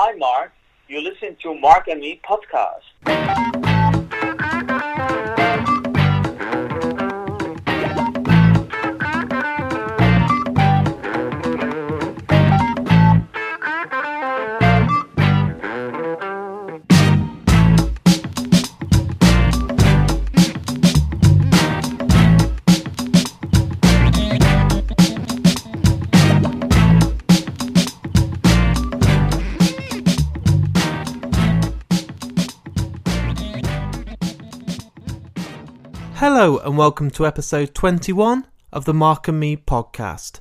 hi, Mark. You listen to Mark and Me podcast. Hello and welcome to episode 21 of the Mark and Me podcast.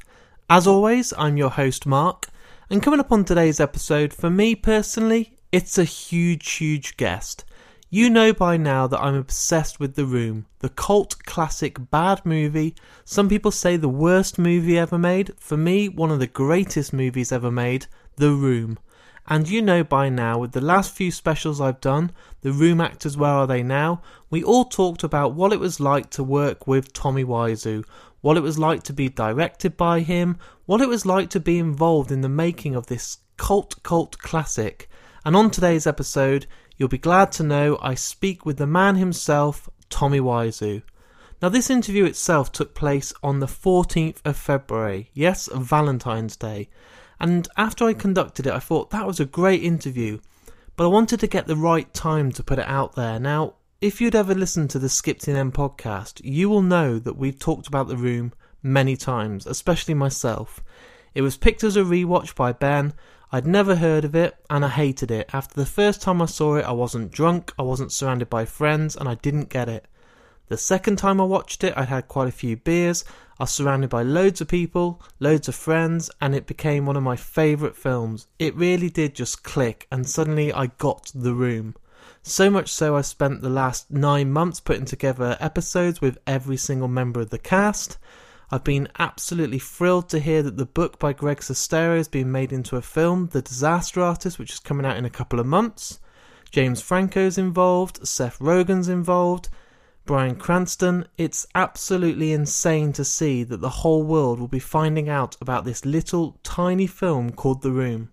As always, I'm your host Mark, and coming up on today's episode, for me personally, it's a huge, huge guest. You know by now that I'm obsessed with The Room, the cult classic bad movie. Some people say the worst movie ever made. For me, one of the greatest movies ever made, The Room. And you know by now, with the last few specials I've done, The Room Actors Where Are They Now, we all talked about what it was like to work with Tommy Wiseau, what it was like to be directed by him, what it was like to be involved in the making of this cult cult classic. And on today's episode, you'll be glad to know I speak with the man himself, Tommy Wiseau. Now, this interview itself took place on the 14th of February, yes, Valentine's Day. And after I conducted it, I thought that was a great interview, but I wanted to get the right time to put it out there. Now, if you'd ever listened to the Skip to the End podcast, you will know that we've talked about the room many times, especially myself. It was picked as a rewatch by Ben. I'd never heard of it and I hated it. After the first time I saw it, I wasn't drunk, I wasn't surrounded by friends, and I didn't get it. The second time I watched it, I'd had quite a few beers, I was surrounded by loads of people, loads of friends, and it became one of my favourite films. It really did just click, and suddenly I got the room. So much so, I spent the last nine months putting together episodes with every single member of the cast. I've been absolutely thrilled to hear that the book by Greg Sestero is being made into a film, The Disaster Artist, which is coming out in a couple of months. James Franco's involved, Seth Rogen's involved, Bryan Cranston, it's absolutely insane to see that the whole world will be finding out about this little tiny film called The Room.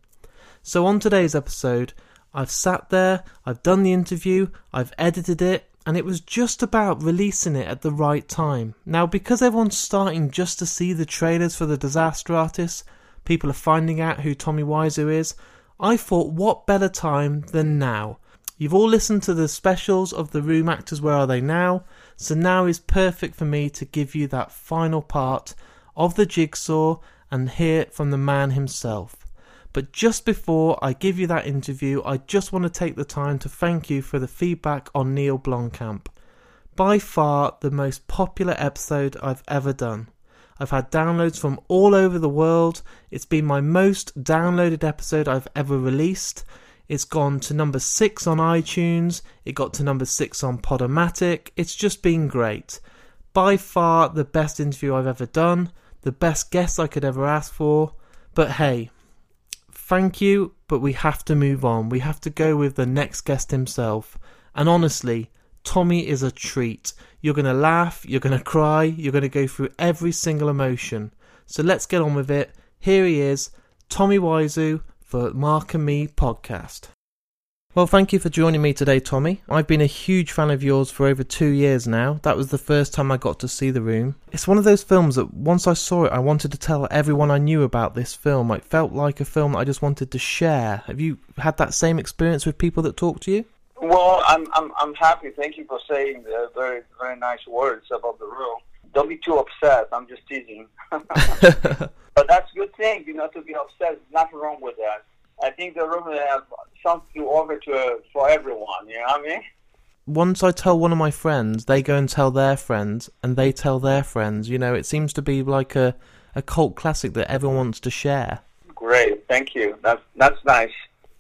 So, on today's episode, I've sat there, I've done the interview, I've edited it, and it was just about releasing it at the right time. Now, because everyone's starting just to see the trailers for The Disaster Artist, people are finding out who Tommy Wiseau is, I thought what better time than now You've all listened to the specials of the Room actors Where Are They Now? So now is perfect for me to give you that final part of the jigsaw and hear it from the man himself. But just before I give you that interview, I just want to take the time to thank you for the feedback on Neil Blomkamp. By far the most popular episode I've ever done. I've had downloads from all over the world. It's been my most downloaded episode I've ever released. It's gone to number six on iTunes. It got to number six on Podomatic. It's just been great. By far the best interview I've ever done. The best guest I could ever ask for. But hey, thank you, but we have to move on. We have to go with the next guest himself. And honestly, Tommy is a treat. You're going to laugh, you're going to cry, you're going to go through every single emotion. So let's get on with it. Here he is, Tommy Wiseau for Mark and Me podcast. Well, thank you for joining me today, Tommy. I've been a huge fan of yours for over two years now. That was the first time I got to see The Room. It's one of those films that once I saw it, I wanted to tell everyone I knew about this film. It felt like a film that I just wanted to share. Have you had that same experience with people that talk to you? Well, I'm I'm I'm happy. Thank you for saying the very very nice words about the room. Don't be too upset. I'm just teasing. but that's a good thing, you know, to be upset. There's nothing wrong with that. I think the room have something to offer to for everyone. You know what I mean? Once I tell one of my friends, they go and tell their friends, and they tell their friends. You know, it seems to be like a, a cult classic that everyone wants to share. Great, thank you. That's that's nice.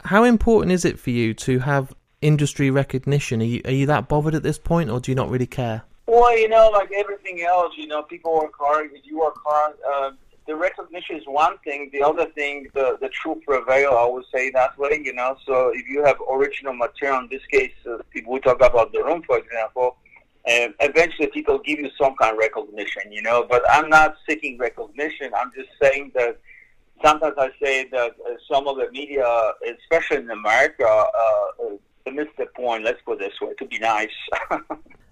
How important is it for you to have industry recognition? Are you, are you that bothered at this point, or do you not really care? Well, you know, like everything else, you know, people work hard. You work hard. Uh, the recognition is one thing. The other thing, the the truth prevail. I would say that way. You know, so if you have original material, in this case, uh, if we talk about the room, for example, and eventually people give you some kind of recognition. You know, but I'm not seeking recognition. I'm just saying that sometimes I say that uh, some of the media, especially in America, uh, uh, missed the point. Let's go this way to be nice.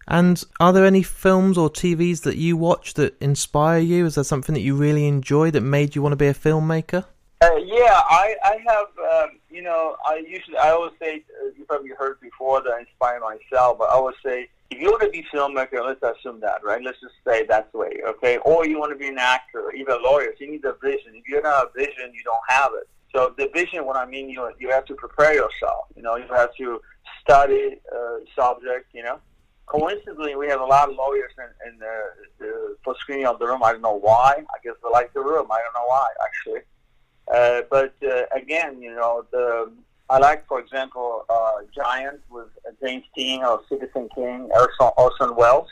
and are there any films or TVs that you watch that inspire you? Is there something that you really enjoy that made you want to be a filmmaker? Uh, yeah, I, I have, um, you know, I usually, I always say, uh, you probably heard before that I inspire myself, but I always say, if you want to be a filmmaker, let's assume that, right? Let's just say that's the way, okay? Or you want to be an actor, or even a lawyer, so you need a vision. If you don't have a vision, you don't have it. So the vision, what I mean, you you have to prepare yourself. You know, you have to study uh, subject. You know, coincidentally, we have a lot of lawyers in, in the, the for screening of the room. I don't know why. I guess they like the room. I don't know why actually. Uh, but uh, again, you know, the I like, for example, uh, Giant with James Dean or Citizen Kane, Orson, Orson Welles.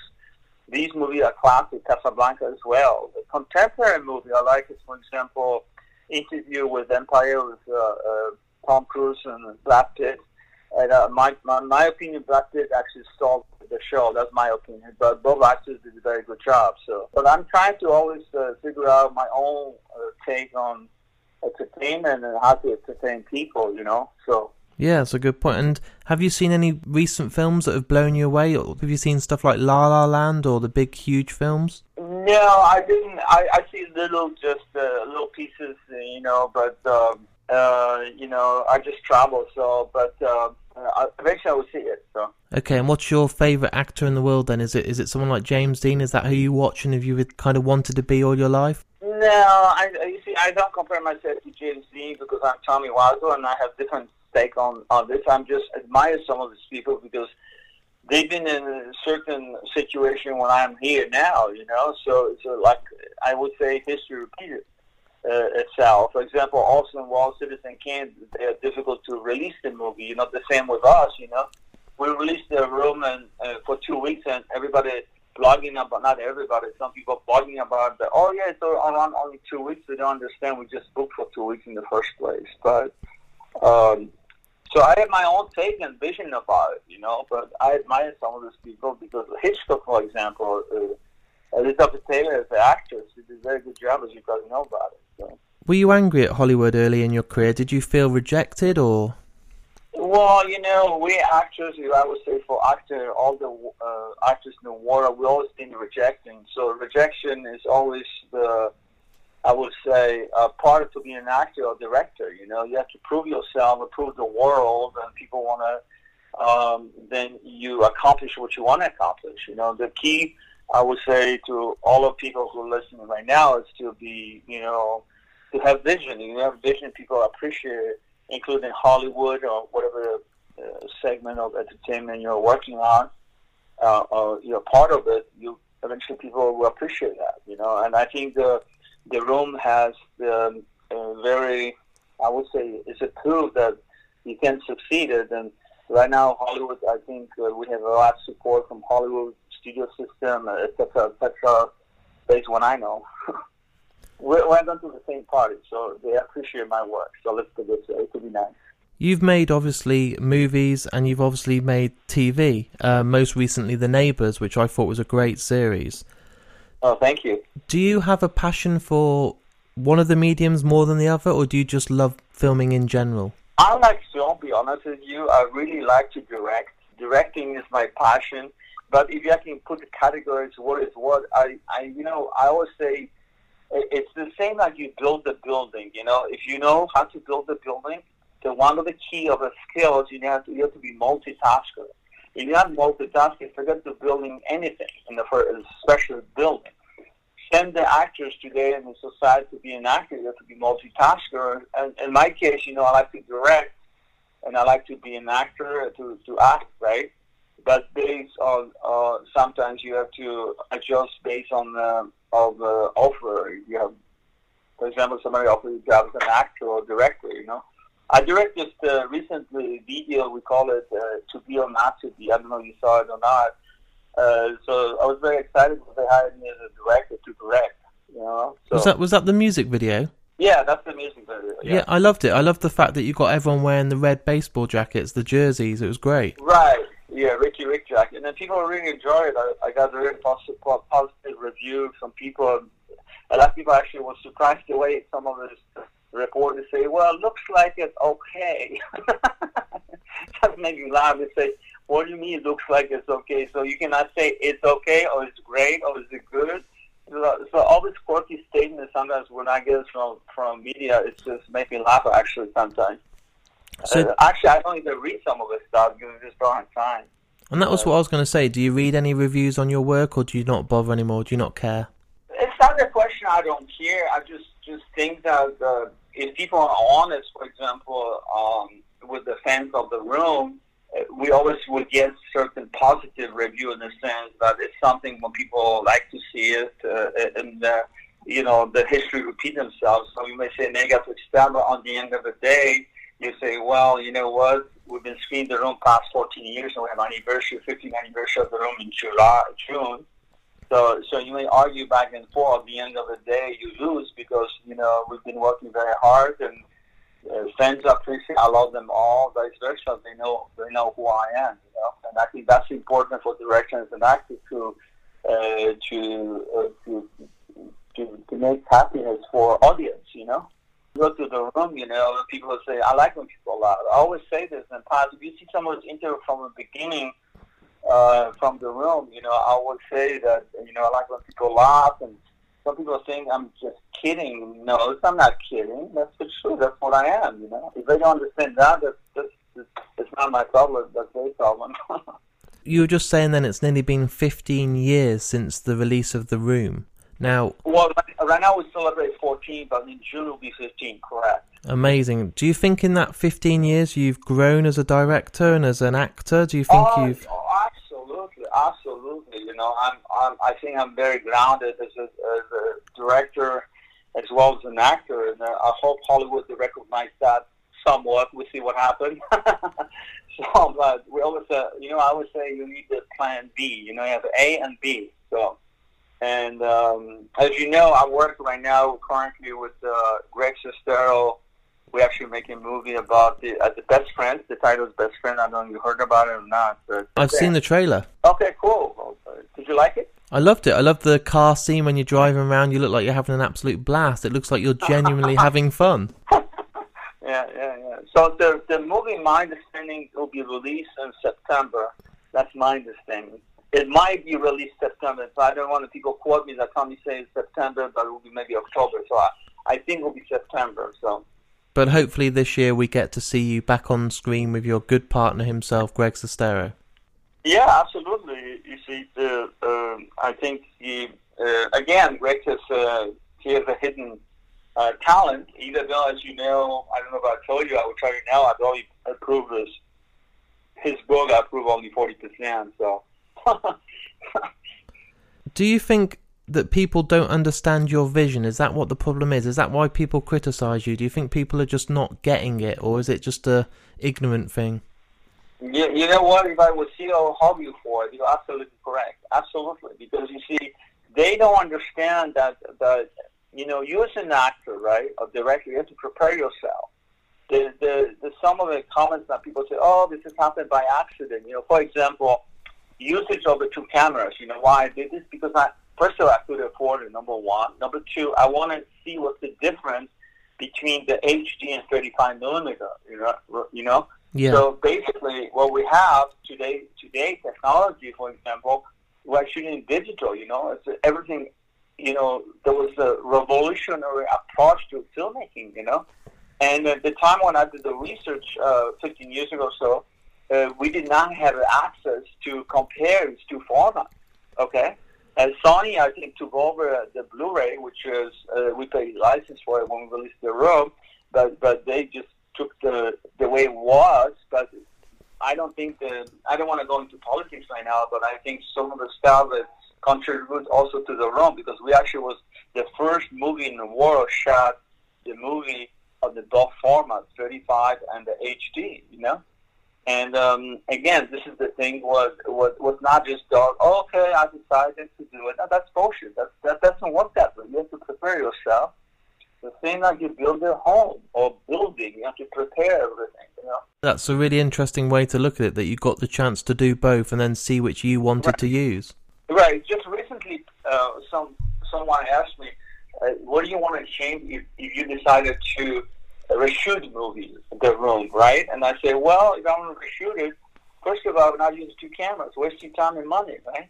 These movies are classic, Casablanca as well. The contemporary movie I like is, for example, Interview with Vampire with uh, uh, Tom Cruise and Brad Pitt. And uh, my, my my opinion, Brad Pitt actually stole the show. That's my opinion. But both actors did a very good job. So, but I'm trying to always uh, figure out my own uh, take on entertainment and how to entertain people, you know. So yeah, that's a good point. And have you seen any recent films that have blown you away, or have you seen stuff like La La Land or the big, huge films? No, I didn't. I, I see little, just uh, little pieces, you know. But um, uh, you know, I just travel, so. But uh, eventually, I will see it. So. Okay, and what's your favorite actor in the world? Then is it is it someone like James Dean? Is that who you watch and have you kind of wanted to be all your life? No, I you see, I don't compare myself to James Dean because I'm Tommy Wiseau and I have different take on on this. I'm just admire some of these people because they've been in a certain situation when I'm here now, you know. So it's so like I would say history repeated uh, itself. For example, Orson Welles, Citizen Kane, they are difficult to release the movie. You know, the same with us. You know, we released the room and uh, for two weeks and everybody blogging about, not everybody, some people blogging about that, oh yeah, it's around only two weeks. They don't understand we just booked for two weeks in the first place. But, um, so I have my own take and vision about it, you know, but I admire some of these people because Hitchcock, for example, uh, Elizabeth Taylor as an actress, she did a very good job, as you probably know about it. So. Were you angry at Hollywood early in your career? Did you feel rejected or? Well, you know, we actors, I would say for actor, all the uh, actors in the world, we always been rejecting. So rejection is always the, I would say, uh, part of to be an actor or director. You know, you have to prove yourself, prove the world, and people want to. Um, then you accomplish what you want to accomplish. You know, the key, I would say, to all of people who are listening right now is to be, you know, to have vision. You have vision, people appreciate it including Hollywood or whatever uh, segment of entertainment you're working on, uh, or you're part of it, you eventually people will appreciate that, you know. And I think the the room has the uh, very, I would say, it's a proof that you can succeed it. And right now, Hollywood, I think uh, we have a lot of support from Hollywood studio system, etc., etc. Based on what I know. we're, we're going to the same party, so they appreciate my work. So let's do this. It could be nice. You've made obviously movies and you've obviously made TV. Uh, most recently, The Neighbours, which I thought was a great series. Oh, thank you. Do you have a passion for one of the mediums more than the other, or do you just love filming in general? I like film. Be honest with you, I really like to direct. Directing is my passion. But if you can put the categories, what is what? I, I, you know, I always say it's the same like you build the building. You know, if you know how to build the building, then one of the key of the skills you have to you have to be multitasker. If you're not multitasking, forget the building anything, in the especially building. Send the actors today in the society to be an actor. You have to be multitasker. And in my case, you know, I like to direct, and I like to be an actor to to act, right? But based on uh, sometimes you have to adjust based on the of uh, offer. You have, for example, somebody offers you job as an actor or director. You know, I directed uh, recently a video. We call it uh, "To Be or Not to Be." I don't know if you saw it or not. Uh, so I was very excited because they hired me as a director to direct. You know, so, was that was that the music video? Yeah, that's the music video. Yeah. yeah, I loved it. I loved the fact that you got everyone wearing the red baseball jackets, the jerseys. It was great. Right. Yeah, Ricky Rick jacket, and then people really enjoy it. I, I got a very positive, positive review from people. A lot of people actually were surprised the way some of the reporters say, "Well, looks like it's okay." Just make me laugh and say, "What do you mean it looks like it's okay?" So you cannot say it's okay or it's great or is it good. So, so all these quirky statements sometimes when I get from from media, it just makes me laugh actually sometimes. So- uh, actually, I don't even read some of this stuff because I just don't have time. And that was what I was going to say. Do you read any reviews on your work, or do you not bother anymore? Do you not care? It's not a question I don't care. I just just think that uh, if people are honest, for example, um, with the fans of the room, we always would get certain positive review in the sense that it's something when people like to see it, uh, and uh, you know the history repeat themselves. So you may say negative stuff, but on the end of the day, you say, well, you know what? We've been screening the room past 14 years, and we have anniversary, 15th anniversary of the room in July, June. So, so you may argue back and forth. At the end of the day, you lose because you know we've been working very hard, and uh, fans appreciate. I love them all. Vice versa, they know they know who I am. You know, and I think that's important for directors and actors to uh, to, uh, to to to make happiness for audience. You know go to the room, you know, and people will say, I like when people laugh. I always say this in past. If you see someone's interview from the beginning, uh, from the room, you know, I would say that, you know, I like when people laugh. And some people think I'm just kidding. No, I'm not kidding. That's the truth. That's what I am, you know. If they don't understand that, that's, that's, that's not my problem. That's their problem. You were just saying then it's nearly been 15 years since the release of The Room. Now, well, right now we celebrate 14, but in June will be 15, correct? amazing. Do you think in that 15 years you've grown as a director and as an actor? Do you think oh, you've. oh, absolutely, absolutely. You know, I'm, I'm, I think I'm very grounded as a, as a director as well as an actor, and uh, I hope Hollywood will recognize that somewhat. We'll see what happens. so, but we always, uh, you know, I always say you need the plan B. You know, you have A and B. So, and um, as you know, I work right now currently with uh, Greg Sestero. We're actually making a movie about the uh, the best friends. The title is Best Friend. I don't know if you heard about it or not. But I've seen the trailer. Okay, cool. Uh, Did you like it? I loved it. I loved the car scene when you're driving around. You look like you're having an absolute blast. It looks like you're genuinely having fun. Yeah, yeah, yeah. So the the movie, my understanding, will be released in September. That's my understanding. It might be released September, so I don't want to people quote me that come say it's September, but it will be maybe October. So I, I think it will be September. So But hopefully this year we get to see you back on screen with your good partner himself, Greg Sestero. yeah, absolutely. You see, the um I think he uh, again, Greg has uh, he has a hidden uh, talent. Even though, as you know, I don't know if I told you, I will tell you now. I've only approved his his book. I approve only forty percent. So. Do you think that people don't understand your vision? Is that what the problem is? Is that why people criticize you? Do you think people are just not getting it, or is it just a ignorant thing? You, you know what? If I was CEO you for it, you're absolutely correct. Absolutely, because you see, they don't understand that that you know you as an actor, right, or director, you have to prepare yourself. The, the, the some of the comments that people say, oh, this has happened by accident. You know, for example, usage of the two cameras. You know why I did this? Because I first of all I could afford it. Number one. Number two, I want to see what's the difference between the HD and 35 millimeter. You know, you know. Yeah. So basically, what we have today, today technology, for example, we're shooting digital. You know, it's everything. You know, there was a revolutionary approach to filmmaking. You know, and at the time when I did the research, uh, 15 years ago or so, uh, we did not have access to compare these two formats. Okay. And Sony, I think, took over uh, the Blu-ray, which is uh, we paid license for it when we released the room, but but they just took the the way it was. But I don't think the I don't want to go into politics right now, but I think some of the stuff that contributes also to the room because we actually was the first movie in the world shot the movie of the both formats, 35 and the HD. You know. And um, again, this is the thing was was was not just dog. Oh, okay, I decided to do it. No, that's bullshit. That that doesn't work that way. You have to prepare yourself. The same like you build a home or building, you have to prepare everything. You know. That's a really interesting way to look at it. That you got the chance to do both and then see which you wanted Right. to use. Right. Just recently, uh, some someone asked me, uh, what do you want to change if, if you decided to reshoot movies, The Room, right? And I say, well, if I want to reshoot it, first of all, I would not use two cameras, wasting time and money, right?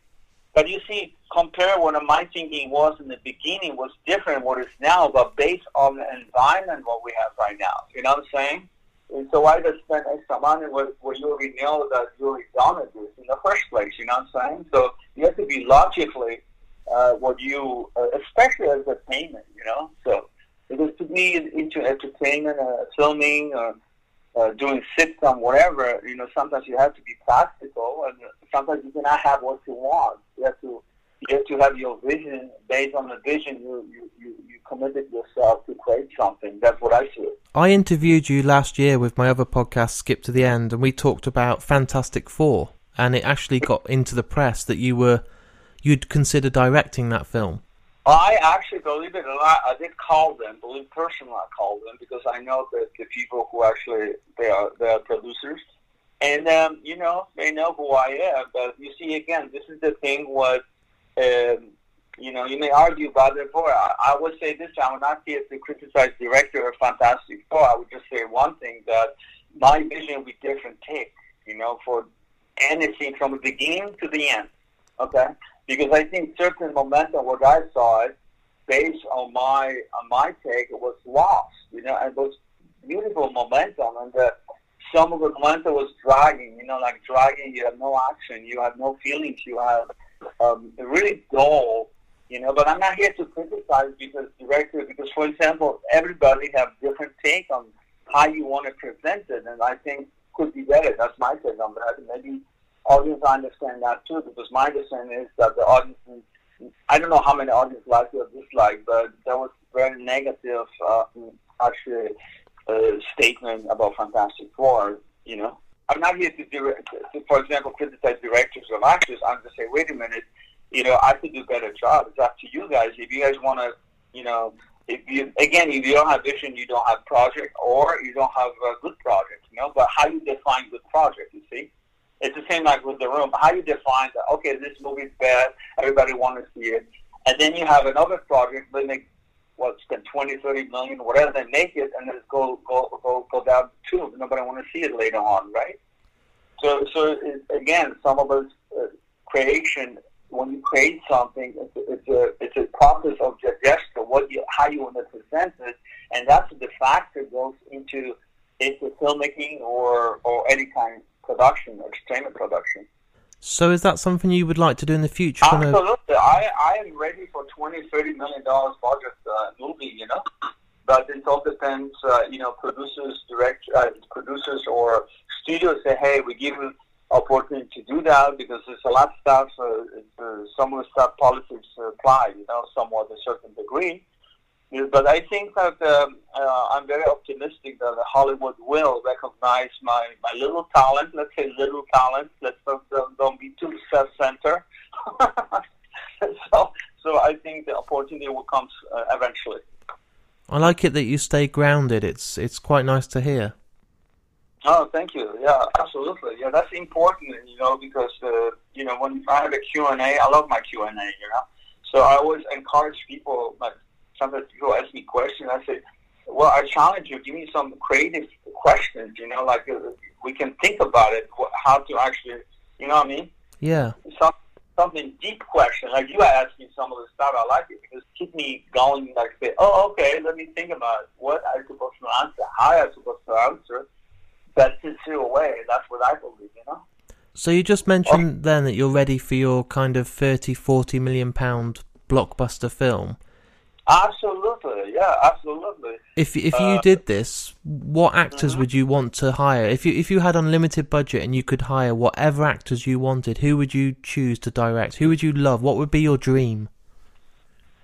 But you see, compare what my thinking was in the beginning was different what is now, but based on the environment what we have right now. You know what I'm saying? And so why just spend extra money where, where you already know that you already done it in the first place? You know what I'm saying? So you have to be logically uh, what you, uh, especially as a payment, you know. So me, into entertainment, uh, filming, or uh, doing sitcom, whatever, you know, sometimes you have to be practical, and sometimes you cannot have what you want. You have to you have to have your vision based on the vision you, you, you, you committed yourself to create something. That's what I see. I interviewed you last year with my other podcast, Skip to the End, and we talked about Fantastic Four, and it actually got into the press that you were you'd consider directing that film. I actually, believe it or not, I did call them. Believe personally, I called them because I know that the people who actually they are they are producers, and um, you know they know who I am. But you see, again, this is the thing. What um, you know, you may argue about it. For I, I would say this: I would not here to criticize director of Fantastic Four. I would just say one thing that my vision would be different take. You know, for anything from the beginning to the end. Okay because I think certain momentum, what I saw based on my on my take, was lost. You know, and it was beautiful momentum, and the, some of the momentum was dragging. You know, like dragging. You have no action. You have no feelings. You have um, really dull. You know, but I'm not here to criticize because director. Because for example, everybody have different take on how you want to present it, and I think could be better. That's my take on that. Maybe audience understand that too, because my understanding is that the audience, I don't know how many audience like or dislike, but there was very negative, uh, actually, uh, statement about Fantastic Four, you know. I'm not here to, do, to, for example, criticize directors or actors. I'm just say, wait a minute, you know, I could do a better job. It's up to you guys. If you guys want to, you know, if you again, if you don't have vision, you don't have project, or you don't have a good project, you know. But how you define good project, you see? It's the same like with the room. How you define that? Okay, this movie's bad. Everybody wants to see it, and then you have another project. But they make what spend twenty, thirty million, whatever they make it, and then go go go go down to nobody want to see it later on, right? So so it, again, some of us uh, creation when you create something, it's it's a it's a process of digestion, what you how you want to present it, and that's the factor goes into into filmmaking or or any kind production, entertainment production. So is that something you would like to do in the future? Absolutely. I, I am ready for 20, 30 million dollars budget uh, movie, you know. But it all depends, uh, you know, producers, direct, uh, producers or studios say, hey, we give you opportunity to do that because there's a lot of stuff, uh, uh, some of the stuff politics apply, you know, somewhat a certain degree. But I think that um, uh, I'm very optimistic that Hollywood will recognize my, my little talent. Let's say little talent. Let's don't, don't be too self-centered. so, so I think the opportunity will come uh, eventually. I like it that you stay grounded. It's it's quite nice to hear. Oh, thank you. Yeah, absolutely. Yeah, that's important. You know, because uh, you know when I have a Q and A, I love my Q and A. You know, so I always encourage people like sometimes people ask me questions. I say, well, I challenge you. Give me some creative questions. You know, like uh, we can think about it. How to actually, you know what I mean? Yeah. Some, something deep question. Like you ask me some of the stuff. I like it because it keep me going. Like say, oh, okay. Let me think about what I'm supposed to answer. How I'm supposed to answer. That sincere way. That's what I believe. You know. So you just mentioned oh. then that you're ready for your kind of 30, 40 million pound blockbuster film. Absolutely, yeah, absolutely. If if you uh, did this, what actors mm-hmm. would you want to hire? If you if you had unlimited budget and you could hire whatever actors you wanted, who would you choose to direct? Who would you love? What would be your dream?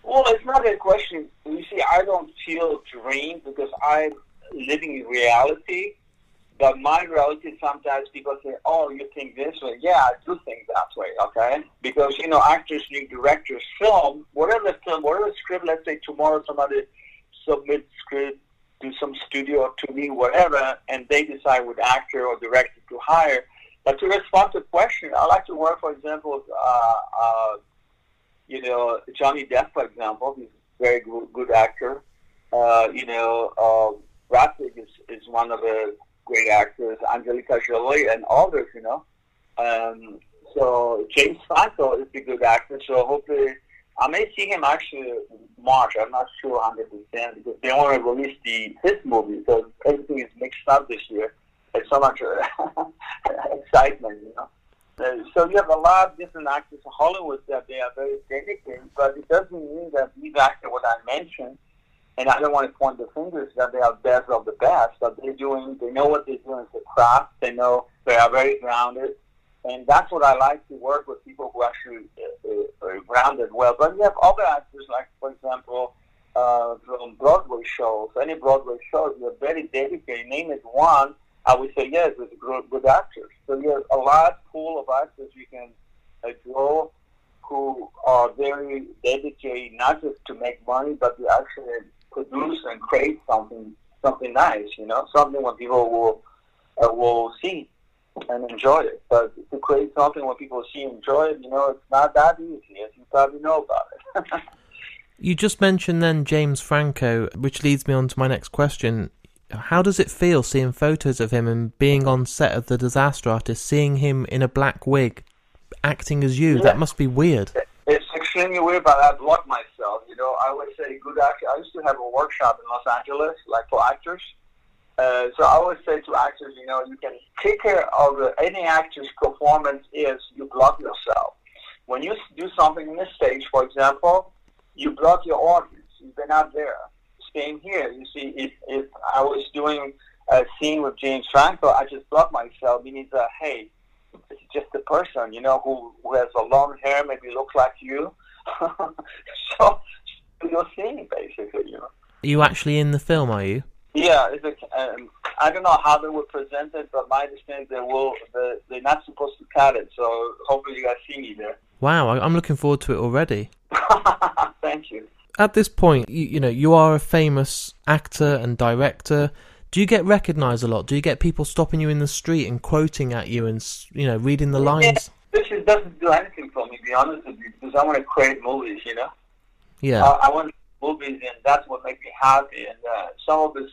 Well, it's not a question. You see, I don't feel dream because I'm living in reality. But my relatives sometimes people say, "Oh, you think this way?" Yeah, I do think that way. Okay, because you know, actors, new directors, film, whatever film, whatever script. Let's say tomorrow somebody submit script to some studio to me, whatever, and they decide what actor or director to hire. But to respond to the question, I like to work, for example, uh, uh, you know, Johnny Depp, for example. He's a very good, good actor. Uh, you know, uh, Pitt is, is one of the great actors, Angelina Jolie and others, you know. Um, so James Franco is a good actor, so hopefully I may see him actually March. I'm not sure 100% because they want to release the his movie, so everything is mixed up this year. There's so much excitement, you know. Uh, so you have a lot of different actors in Hollywood that they are very dedicated, but it doesn't mean that these actors, what I mentioned, and I don't want to point the fingers that they are best of the best, but they're doing, they know what they're doing as a craft. They know they are very grounded, and that's what I like to work with people who actually uh, uh, are grounded well. But you have other actors, like for example, uh, from Broadway shows. Any Broadway shows, you're very dedicated. Name is one. I would say yes, it's good, good actors. So you have a large pool of actors you can uh, draw who are very dedicated, not just to make money, but to actually produce and create something something nice, you know, something where people will uh, will see and enjoy it. But to create something where people see and enjoy it, you know, it's not that easy, as you probably know about it. you just mentioned then James Franco, which leads me on to my next question. How does it feel seeing photos of him and being on set of The Disaster Artist, seeing him in a black wig, acting as you? Yeah. That must be weird. Extremely weird, but I block myself. You know, I always say good actor. I used to have a workshop in Los Angeles, like for actors. Uh, so I always say to actors, you know, you can take care of the, any actor's performance is you block yourself. When you do something in the stage, for example, you block your audience. They're not there. Same here. You see, if, if I was doing a scene with James Franco, I just block myself, meaning that, hey, it's just a person, you know, who, who has a long hair, maybe looks like you. So you're seeing basically, you know. Are you actually in the film? Are you? Yeah, it's a, um, I don't know how they were presented, but my understanding they will. The, they're not supposed to cut it, so hopefully you guys see me there. Wow, I'm looking forward to it already. Thank you. At this point, you, you know you are a famous actor and director. Do you get recognised a lot? Do you get people stopping you in the street and quoting at you and you know reading the lines? This doesn't do anything for me, to be honest with you, because I want to create movies. You know. Yeah. Uh, I want movies, and that's what makes me happy. And uh, some of this,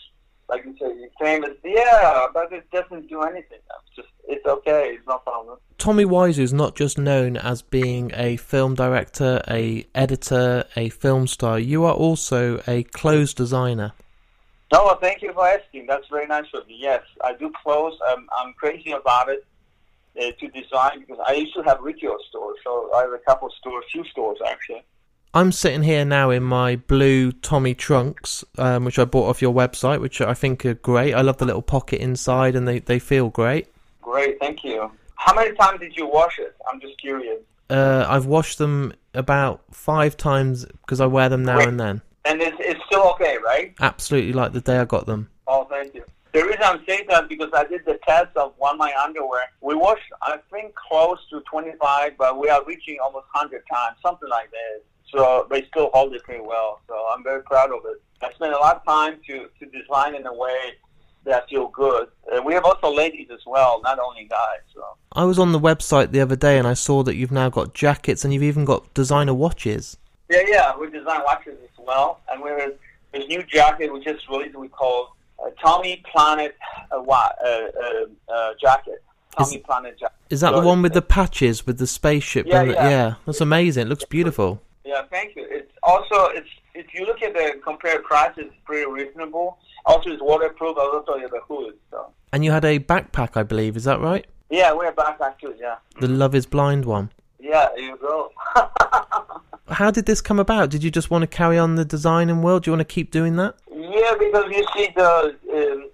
like you say, you're famous. Yeah, but it doesn't do anything. It's just it's okay. It's no problem. Tommy Wiseau is not just known as being a film director, a editor, a film star. You are also a clothes designer. No, thank you for asking. That's very nice of you. Yes, I do clothes. I'm, I'm crazy about it uh, to design because I used to have retail stores. So I have a couple of stores, few stores actually. I'm sitting here now in my blue Tommy trunks, um, which I bought off your website, which I think are great. I love the little pocket inside, and they, they feel great. Great, thank you. How many times did you wash it? I'm just curious. Uh, I've washed them about five times because I wear them now Great. and then. And it's, it's still okay, right? Absolutely, like the day I got them. Oh, thank you. The reason I'm saying that because I did the test of one of my underwear. We washed, I think, close to 25, but we are reaching almost 100 times, something like that. So they still hold it pretty well. So I'm very proud of it. I spent a lot of time to, to design in a way that feel good. Uh, we have also ladies as well, not only guys. So. I was on the website the other day and I saw that you've now got jackets and you've even got designer watches. Yeah, yeah, we design watches as well, and we have this new jacket we just released. We call uh, Tommy Planet uh, uh, uh, uh, jacket. Tommy is, Planet jacket. Is that so the one with the patches with the spaceship? Yeah, the, yeah. yeah. That's amazing. It looks beautiful. Yeah, thank you. It's also it's if you look at the compared price, it's pretty reasonable. Also, it's waterproof. Also, you have a hood. So. And you had a backpack, I believe. Is that right? Yeah, we have backpack too. Yeah. The Love Is Blind one. Yeah, you go. How did this come about? Did you just want to carry on the designing world? Do you want to keep doing that? Yeah, because you see, the um,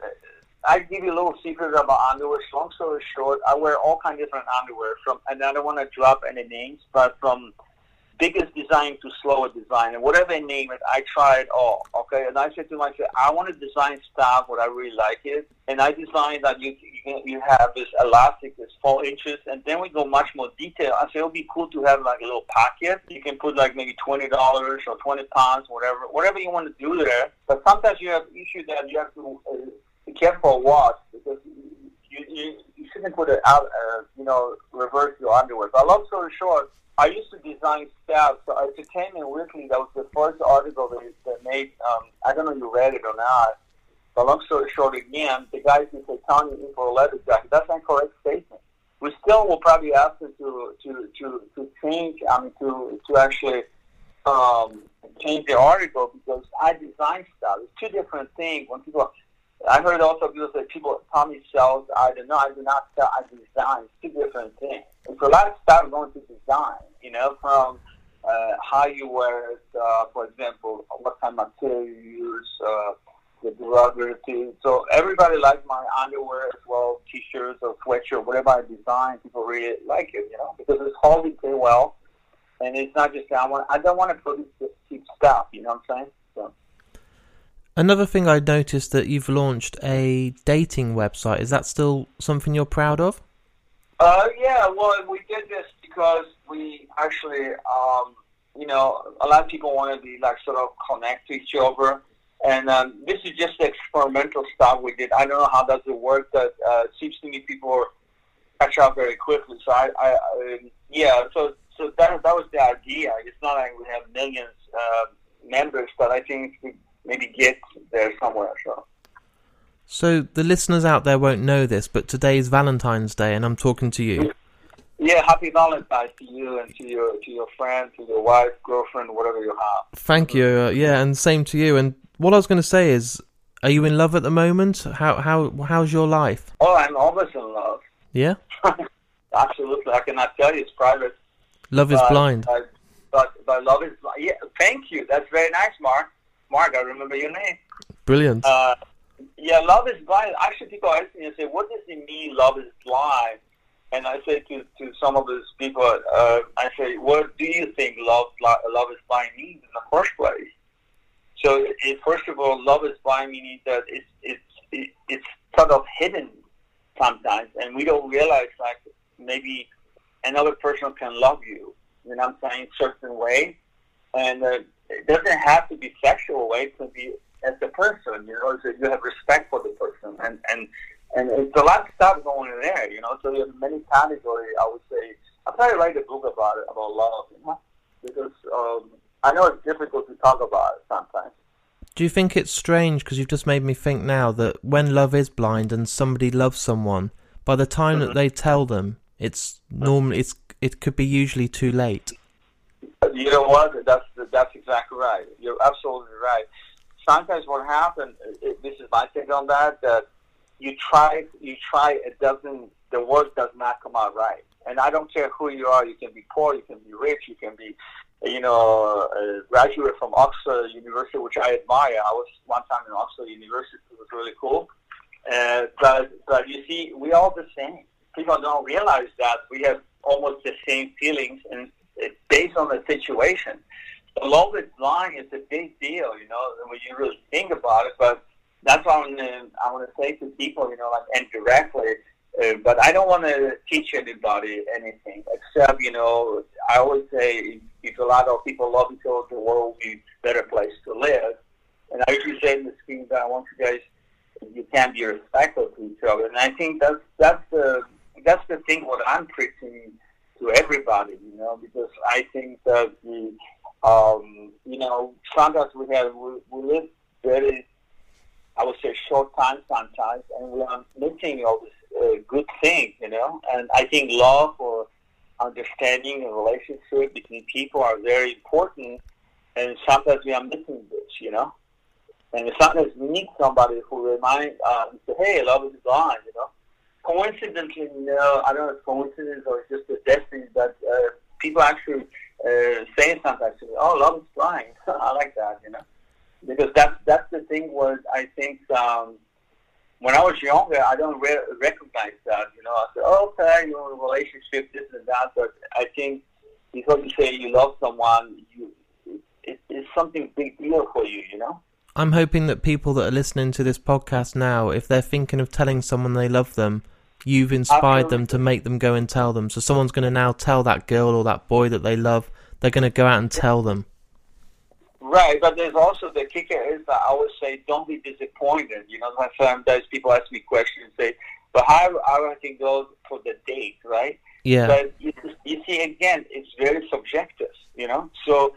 I give you a little secret about underwear. Long story short, I wear all kinds of different underwear from, and I don't want to drop any names, but from biggest design to slower design, and whatever I name it, I try it all. Okay, and I said to myself, I want to design stuff what I really like it, and I designed that you you have this elastic that's four inches, and then we go much more detail. I said it would be cool to have like a little pocket. You can put like maybe twenty dollars or twenty pounds, whatever, whatever you want to do there. But sometimes you have issue that you have to uh, be careful what because you, you, you shouldn't put it know, reverse your underwear. But long story short, I used to design stuff. So Entertainment Weekly, that was the first article that, that made, um, I don't know if you read it or not, but long story short, again, the guys who say Tony in for a leather jacket, that's not correct statement. We still will probably ask them to, to, to, to change, I mean, to, to actually um, change the article because I design stuff. It's two different things. When people, I heard also people say people, Tommy sells, I don't know, I do not sell, I design. It's two different things. And lot of stuff going to design, you know, from uh, how you wear it, uh, for example, what kind of material you use, uh, the durability. So everybody likes my underwear as well, t-shirts or sweatshirt, whatever I design. People really like it, you know, because it's holding pretty well, and it's not just I want. I don't want to produce cheap stuff. You know what I'm saying? So. Another thing I noticed that you've launched a dating website. Is that still something you're proud of? Uh, yeah. Well, we did this because we actually, um, you know, a lot of people want to be like sort of connect to each other and um, this is just experimental stuff we did. I don't know how does it work, but uh, it seems to me people catch up very quickly. So I, I, I yeah, so so that that was the idea. It's not like we have millions uh, members, but I think we maybe get there somewhere. So. So the listeners out there won't know this, but today is Valentine's Day, and I'm talking to you. Yeah, happy Valentine's to you and to your to your friend, to your wife, girlfriend, whatever you have. Thank you. Uh, yeah, and same to you. And what I was going to say is, are you in love at the moment? How how how's your life? Oh, I'm always in love. Yeah. Absolutely, I cannot tell you. It's private. Love is but, blind. But, but but love is yeah. Thank you. That's very nice, Mark. Mark, I remember your name. Brilliant. Uh, yeah, love is blind. Actually, people ask me and say, "What does it mean? Love is blind?" And I say to, to some of those people, uh, I say, "What do you think love love is blind means in the first place?" So, it, first of all, love is blind meaning that it's it's it, it's sort of hidden sometimes, and we don't realize like maybe another person can love you. You know, what I'm saying certain way, and uh, it doesn't have to be sexual way. to be as a person. You know, so you have respect for the person, and and and it's a lot of stuff going in there. You know, so there's many categories. I would say I'll probably write a book about it about love. You know, because um, I know it's difficult to talk about it sometimes. Do you think it's strange because you've just made me think now that when love is blind and somebody loves someone, by the time mm-hmm. that they tell them, it's normally it's it could be usually too late. You know what? That's that's exactly right. You're absolutely right. Sometimes what happens, this is my take on that, that you try, you try, it doesn't, the work does not come out right. And I don't care who you are. You can be poor, you can be rich, you can be you know, a graduate from Oxford University, which I admire. I was one time in Oxford University. It was really cool. Uh, but, but you see, we are the same. People don't realize that we have almost the same feelings, and based on the situation. The love is blind is a big deal, you know, when you really think about it. But that's what I'm gonna, I want to say to people, you know, like indirectly. Uh, but I don't want to teach anybody anything except, you know, I always say if a lot of people love each other, the world will be a better place to live. And I usually say in the screen that I want you guys, you can be respectful to each other. And I think that's that's the that's the thing what I'm preaching to everybody, you know, because I think that the um, you know sometimes we have we, we live very I would say short time sometimes, and we are missing all this uh, good things, you know. And I think love or understanding and relationship between people are very important, and sometimes we are missing this, you know. And sometimes we need somebody who remind uh, say, "Hey, love is blind," you know. Coincidentally, know, I don't know if coincidence or it's just a destiny, but uh, people actually uh, say sometimes to me, "Oh, love is blind." I like that, you know, because that's that's the thing. Was I think. Um, when I was younger, I don't re- recognize that. You know, I said, oh, okay, you're in a relationship, this and that. But I think because you say you love someone, you it, it's something big deal for you. You know. I'm hoping that people that are listening to this podcast now, if they're thinking of telling someone they love them, you've inspired them to make them go and tell them. So someone's going to now tell that girl or that boy that they love. They're going to go out and tell them. Right, but there's also the kicker is that I always say don't be disappointed. You know, sometimes people ask me questions, say, But however, I think go for the date, right? Yeah. But you, you see, again, it's very subjective, you know. So,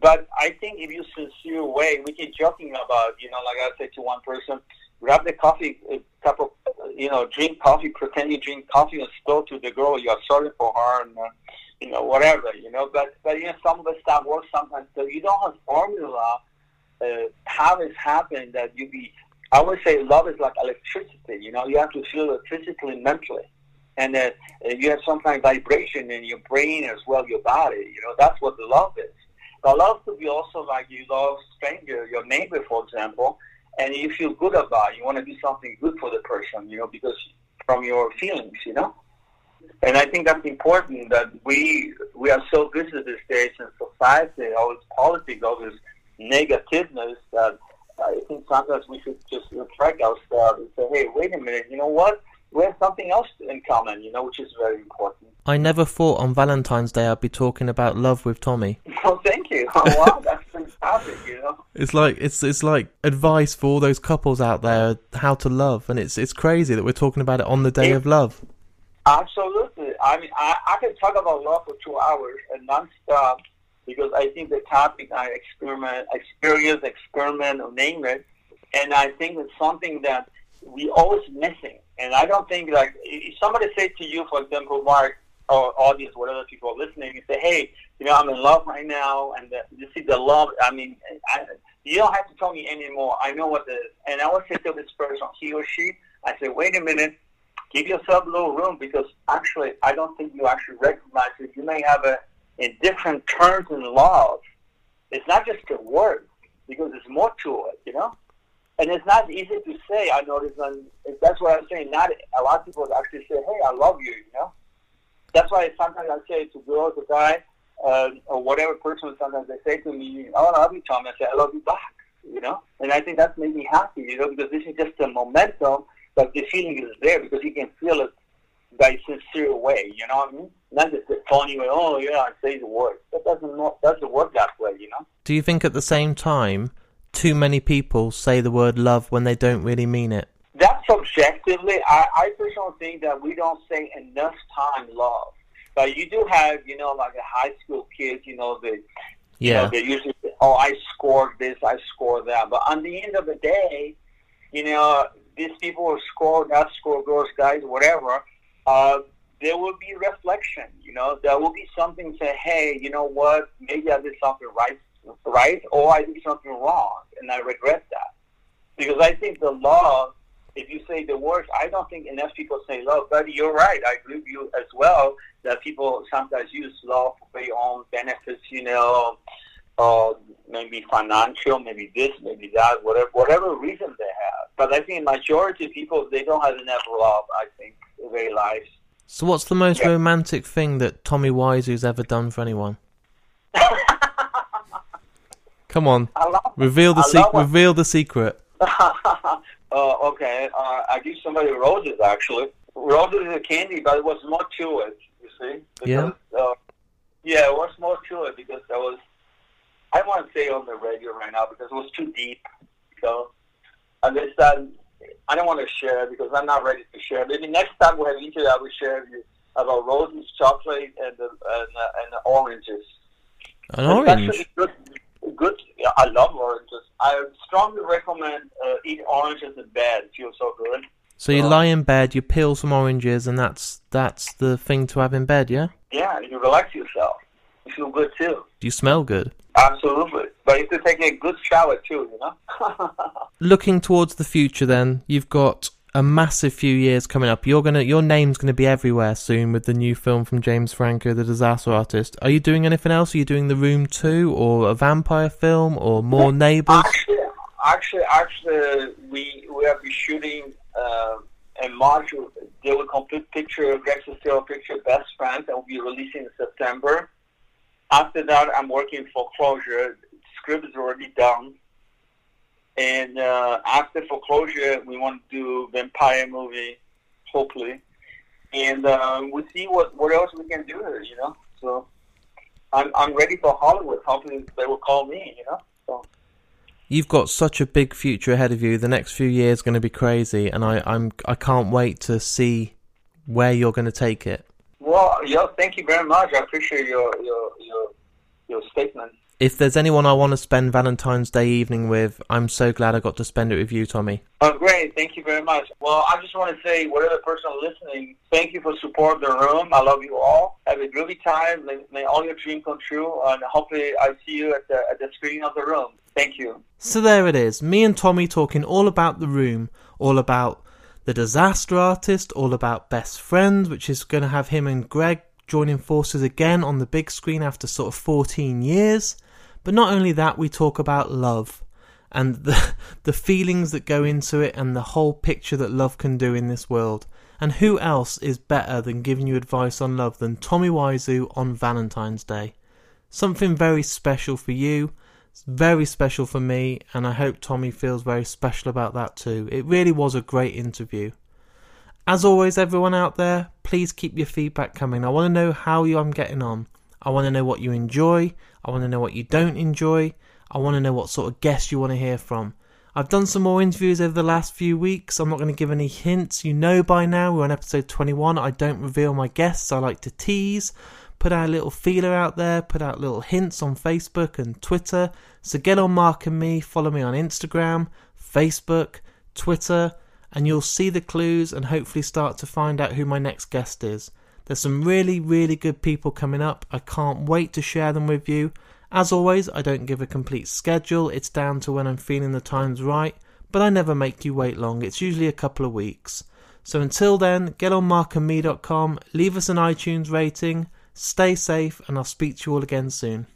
but I think if you sincere way, we keep joking about, you know, like I said to one person, grab the coffee a cup of, you know, drink coffee, pretend you drink coffee, and spill to the girl you are sorry for her, and uh, you know, whatever, you know. But but you know, some of the stuff works sometimes. So you don't have formula uh, how it's happened that you be. I would say love is like electricity. You know, you have to feel it physically, and mentally, and uh, you have some kind of vibration in your brain as well, your body. You know, that's what the love is. But love could be also like you love stranger, your neighbor, for example, and you feel good about. It. You want to do something good for the person. You know, because from your feelings. You know. And I think that's important that we we are so busy these days in society, all this politics, all this negativeness that I think sometimes we should just reflect ourselves and say, hey, wait a minute, you know what? We have something else in common, you know, which is very important. I never thought on Valentine's Day I'd be talking about love with Tommy. Oh, thank you. Oh, wow, that's fantastic, you know. It's like it's it's like advice for all those couples out there how to love, and it's it's crazy that we're talking about it on the day It- of love. Absolutely. I mean, I, I can talk about love for two hours and nonstop because I think the topic I experiment, experience, experiment, or name it, and I think it's something that we always missing. And I don't think like if somebody say to you, for example, Mark or audience, whatever people are listening, you say, hey, you know, I'm in love right now, and the, you see the love. I mean, I, you don't have to tell me anymore. I know what the. And I would say to this person, he or she, I say, wait a minute give yourself a little room because actually I don't think you actually recognize it. You may have a in different terms in love. It's not just a word because there's more to it, you know. And it's not easy to say. I notice, and that's what I'm saying. Not a lot of people actually say, "Hey, I love you," you know. That's why sometimes I say to girls, a guy, uh, or whatever person. Sometimes they say to me, "Oh, I love you, Tom." I say, "I love you back," you know. And I think that's made me happy, you know, because this is just a momentum but the feeling is there because you can feel it by sincere way, you know what I mean? Not just a phony way, oh yeah, I say the word. That doesn't not, doesn't work that way, you know? Do you think at the same time too many people say the word love when they don't really mean it? That's subjectively, I, I personally think that we don't say enough time love. But you do have, you know, like a high school kids, you know, they you know, Yeah. they usually say, oh, I scored this, I scored that. But on the end of the day, you know, these people who score, not score, girls, guys, whatever, uh, there will be reflection. You know, there will be something say, hey, you know what? Maybe I did something right, right, or I did something wrong, and I regret that. Because I think the love, if you say the words, I don't think enough people say love. But you're right. I agree with you as well that people sometimes use love for their own benefits. You know, uh, maybe financial, maybe this, maybe that, whatever whatever reason they have. But I think majority of people they don't have enough love. I think in their lives. So what's the most Yeah. romantic thing that Tommy Wiseau's ever done for anyone? Come on, love reveal the secret. Reveal the secret. uh, okay, uh, I give somebody roses actually. Roses is a candy, but it was more to it. You see? Yeah. Uh, yeah, it was more to it because I was. I want to say on the radio right now because it was too deep. So, and this I don't want to share because I'm not ready to share. Maybe next time we have an interview, I will share with you about roses, chocolate, and the and, uh, and the oranges. An orange. actually good. Good. I love oranges. I strongly recommend uh, eat oranges in bed. It feels so good. So you lie in bed, you peel some oranges, and that's that's the thing to have in bed, yeah? Yeah, you relax yourself. You feel good too. Do you smell good? Absolutely. But you have to take a good shower too. You know. Looking towards the future, then you've got a massive few years coming up. You're gonna your name's gonna be everywhere soon with the new film from James Franco, The Disaster Artist. Are you doing anything else? Are you doing The Room Two, or a vampire film, or more Neighbours? actually, actually, actually, we we have been shooting uh, a module. Will complete picture, Greg Sestero picture, Best Friends, that will be releasing in September. After that, I'm working foreclosure. Script is already done. And uh, after foreclosure, we want to do vampire movie, hopefully. And uh, we'll see what, what else we can do here, you know. So I'm I'm ready for Hollywood. Hopefully they will call me, you know. So You've got such a big future ahead of you. The next few years are going to be crazy, and I, I'm I can't wait to see where you're going to take it. Well, yeah, thank you very much. I appreciate your your your, your statement. If there's anyone I want to spend Valentine's Day evening with, I'm so glad I got to spend it with you, Tommy. Oh, great. Thank you very much. Well, I just want to say, whatever person listening, thank you for support the room. I love you all. Have a groovy time. May, may all your dreams come true. And hopefully I see you at the, at the screen of the room. Thank you. So there it is. Me and Tommy talking all about the room, all about the disaster artist, all about best friends, which is going to have him and Greg joining forces again on the big screen after sort of 14 years. But not only that, we talk about love and the, the feelings that go into it and the whole picture that love can do in this world. And who else is better than giving you advice on love than Tommy Wiseau on Valentine's Day? Something very special for you, very special for me, and I hope Tommy feels very special about that too. It really was a great interview. As always, everyone out there, please keep your feedback coming. I want to know how you I'm getting on. I want to know what you enjoy. I want to know what you don't enjoy. I want to know what sort of guests you want to hear from. I've done some more interviews over the last few weeks. I'm not going to give any hints. You know by now, we're on episode 21. I don't reveal my guests, I like to tease, put out a little feeler out there, put out little hints on Facebook and Twitter. So get on Mark and me, follow me on Instagram, Facebook, Twitter, and you'll see the clues and hopefully start to find out who my next guest is. There's some really, really good people coming up. I can't wait to share them with you. As always, I don't give a complete schedule, it's down to when I'm feeling the time's right, but I never make you wait long, it's usually a couple of weeks. So until then, get on markandme.com, leave us an iTunes rating, stay safe, and I'll speak to you all again soon.